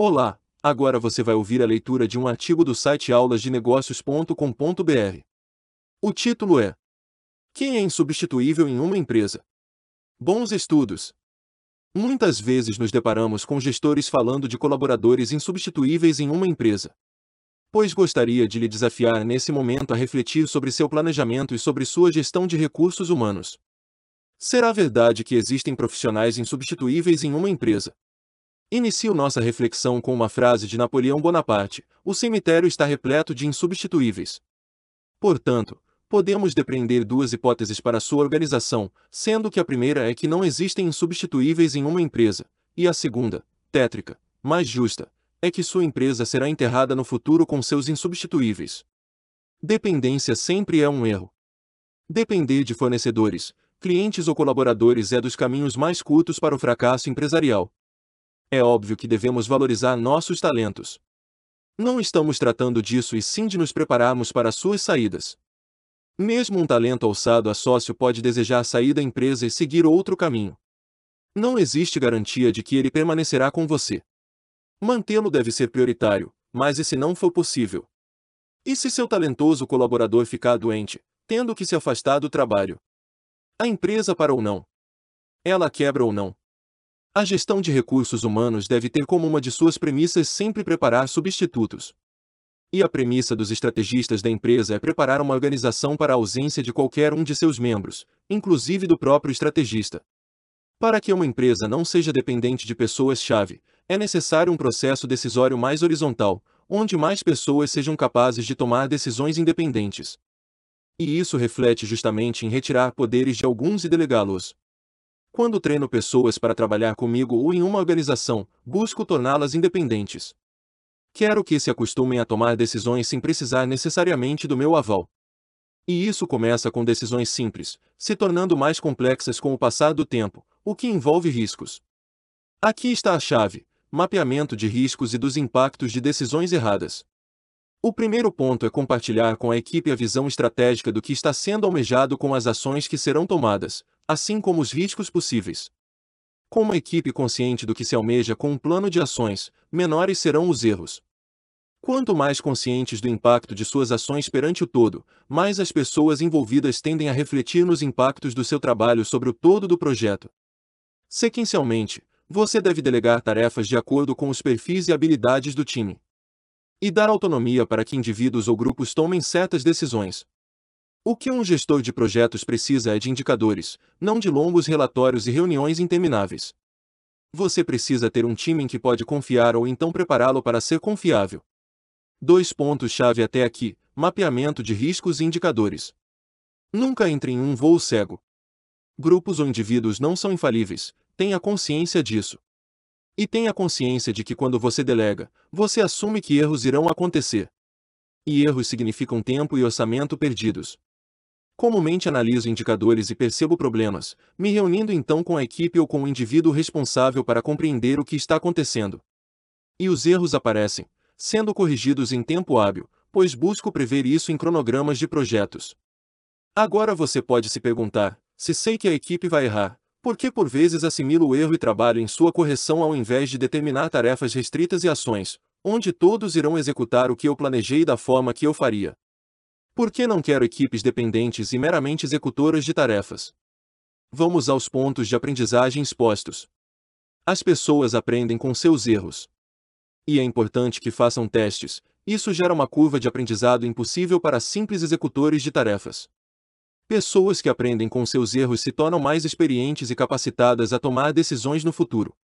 Olá, agora você vai ouvir a leitura de um artigo do site aulasdenegócios.com.br. O título é Quem é insubstituível em uma empresa? Bons estudos. Muitas vezes nos deparamos com gestores falando de colaboradores insubstituíveis em uma empresa. Pois gostaria de lhe desafiar nesse momento a refletir sobre seu planejamento e sobre sua gestão de recursos humanos. Será verdade que existem profissionais insubstituíveis em uma empresa? Inicio nossa reflexão com uma frase de Napoleão Bonaparte: O cemitério está repleto de insubstituíveis. Portanto, podemos depreender duas hipóteses para sua organização, sendo que a primeira é que não existem insubstituíveis em uma empresa, e a segunda, tétrica, mais justa, é que sua empresa será enterrada no futuro com seus insubstituíveis. Dependência sempre é um erro. Depender de fornecedores, clientes ou colaboradores é dos caminhos mais curtos para o fracasso empresarial. É óbvio que devemos valorizar nossos talentos. Não estamos tratando disso e sim de nos prepararmos para suas saídas. Mesmo um talento alçado a sócio pode desejar sair da empresa e seguir outro caminho. Não existe garantia de que ele permanecerá com você. Mantê-lo deve ser prioritário, mas e se não for possível? E se seu talentoso colaborador ficar doente, tendo que se afastar do trabalho? A empresa para ou não? Ela quebra ou não? A gestão de recursos humanos deve ter como uma de suas premissas sempre preparar substitutos. E a premissa dos estrategistas da empresa é preparar uma organização para a ausência de qualquer um de seus membros, inclusive do próprio estrategista. Para que uma empresa não seja dependente de pessoas-chave, é necessário um processo decisório mais horizontal, onde mais pessoas sejam capazes de tomar decisões independentes. E isso reflete justamente em retirar poderes de alguns e delegá-los. Quando treino pessoas para trabalhar comigo ou em uma organização, busco torná-las independentes. Quero que se acostumem a tomar decisões sem precisar necessariamente do meu aval. E isso começa com decisões simples, se tornando mais complexas com o passar do tempo, o que envolve riscos. Aqui está a chave: mapeamento de riscos e dos impactos de decisões erradas. O primeiro ponto é compartilhar com a equipe a visão estratégica do que está sendo almejado com as ações que serão tomadas, assim como os riscos possíveis. Com uma equipe consciente do que se almeja com um plano de ações, menores serão os erros. Quanto mais conscientes do impacto de suas ações perante o todo, mais as pessoas envolvidas tendem a refletir nos impactos do seu trabalho sobre o todo do projeto. Sequencialmente, você deve delegar tarefas de acordo com os perfis e habilidades do time e dar autonomia para que indivíduos ou grupos tomem certas decisões. O que um gestor de projetos precisa é de indicadores, não de longos relatórios e reuniões intermináveis. Você precisa ter um time em que pode confiar ou então prepará-lo para ser confiável. Dois pontos-chave até aqui: mapeamento de riscos e indicadores. Nunca entre em um voo cego. Grupos ou indivíduos não são infalíveis, tenha consciência disso. E tenha consciência de que quando você delega, você assume que erros irão acontecer. E erros significam tempo e orçamento perdidos. Comumente analiso indicadores e percebo problemas, me reunindo então com a equipe ou com o indivíduo responsável para compreender o que está acontecendo. E os erros aparecem, sendo corrigidos em tempo hábil, pois busco prever isso em cronogramas de projetos. Agora você pode se perguntar: se sei que a equipe vai errar, porque por vezes assimilo o erro e trabalho em sua correção ao invés de determinar tarefas restritas e ações, onde todos irão executar o que eu planejei da forma que eu faria. Por que não quero equipes dependentes e meramente executoras de tarefas? Vamos aos pontos de aprendizagem expostos. As pessoas aprendem com seus erros. E é importante que façam testes, isso gera uma curva de aprendizado impossível para simples executores de tarefas. Pessoas que aprendem com seus erros se tornam mais experientes e capacitadas a tomar decisões no futuro.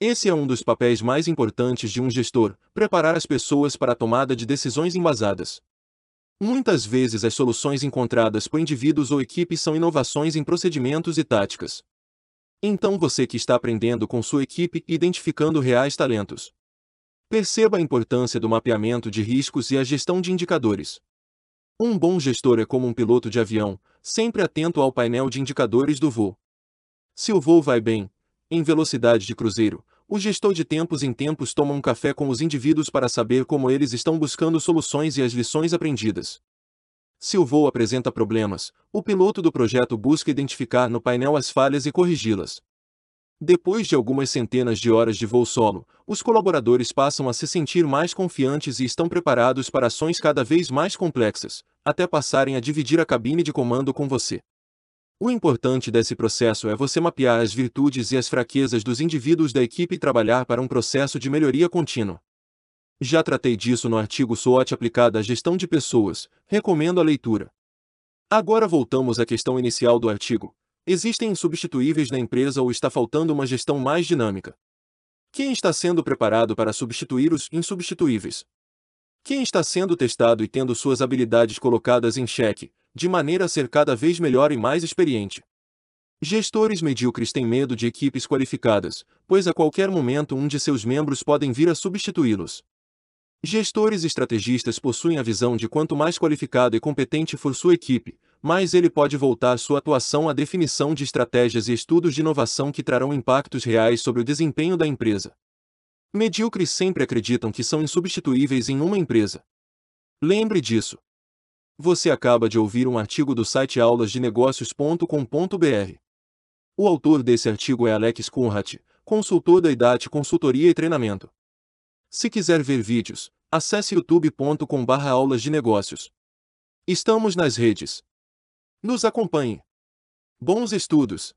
Esse é um dos papéis mais importantes de um gestor, preparar as pessoas para a tomada de decisões embasadas. Muitas vezes as soluções encontradas por indivíduos ou equipes são inovações em procedimentos e táticas. Então você que está aprendendo com sua equipe e identificando reais talentos. Perceba a importância do mapeamento de riscos e a gestão de indicadores. Um bom gestor é como um piloto de avião, sempre atento ao painel de indicadores do voo. Se o voo vai bem, em velocidade de cruzeiro, o gestor de tempos em tempos toma um café com os indivíduos para saber como eles estão buscando soluções e as lições aprendidas. Se o voo apresenta problemas, o piloto do projeto busca identificar no painel as falhas e corrigi-las. Depois de algumas centenas de horas de voo solo, os colaboradores passam a se sentir mais confiantes e estão preparados para ações cada vez mais complexas, até passarem a dividir a cabine de comando com você. O importante desse processo é você mapear as virtudes e as fraquezas dos indivíduos da equipe e trabalhar para um processo de melhoria contínua. Já tratei disso no artigo SWOT aplicada à gestão de pessoas, recomendo a leitura. Agora voltamos à questão inicial do artigo, Existem insubstituíveis na empresa ou está faltando uma gestão mais dinâmica? Quem está sendo preparado para substituir os insubstituíveis? Quem está sendo testado e tendo suas habilidades colocadas em xeque, de maneira a ser cada vez melhor e mais experiente? Gestores medíocres têm medo de equipes qualificadas, pois a qualquer momento um de seus membros podem vir a substituí-los. Gestores estrategistas possuem a visão de quanto mais qualificado e competente for sua equipe, mais ele pode voltar sua atuação à definição de estratégias e estudos de inovação que trarão impactos reais sobre o desempenho da empresa. Medíocres sempre acreditam que são insubstituíveis em uma empresa. Lembre disso. Você acaba de ouvir um artigo do site aulasdenegócios.com.br. O autor desse artigo é Alex Kunrat, consultor da IDAT Consultoria e Treinamento. Se quiser ver vídeos, acesse youtube.com/aulas de negócios. Estamos nas redes. Nos acompanhe. Bons estudos!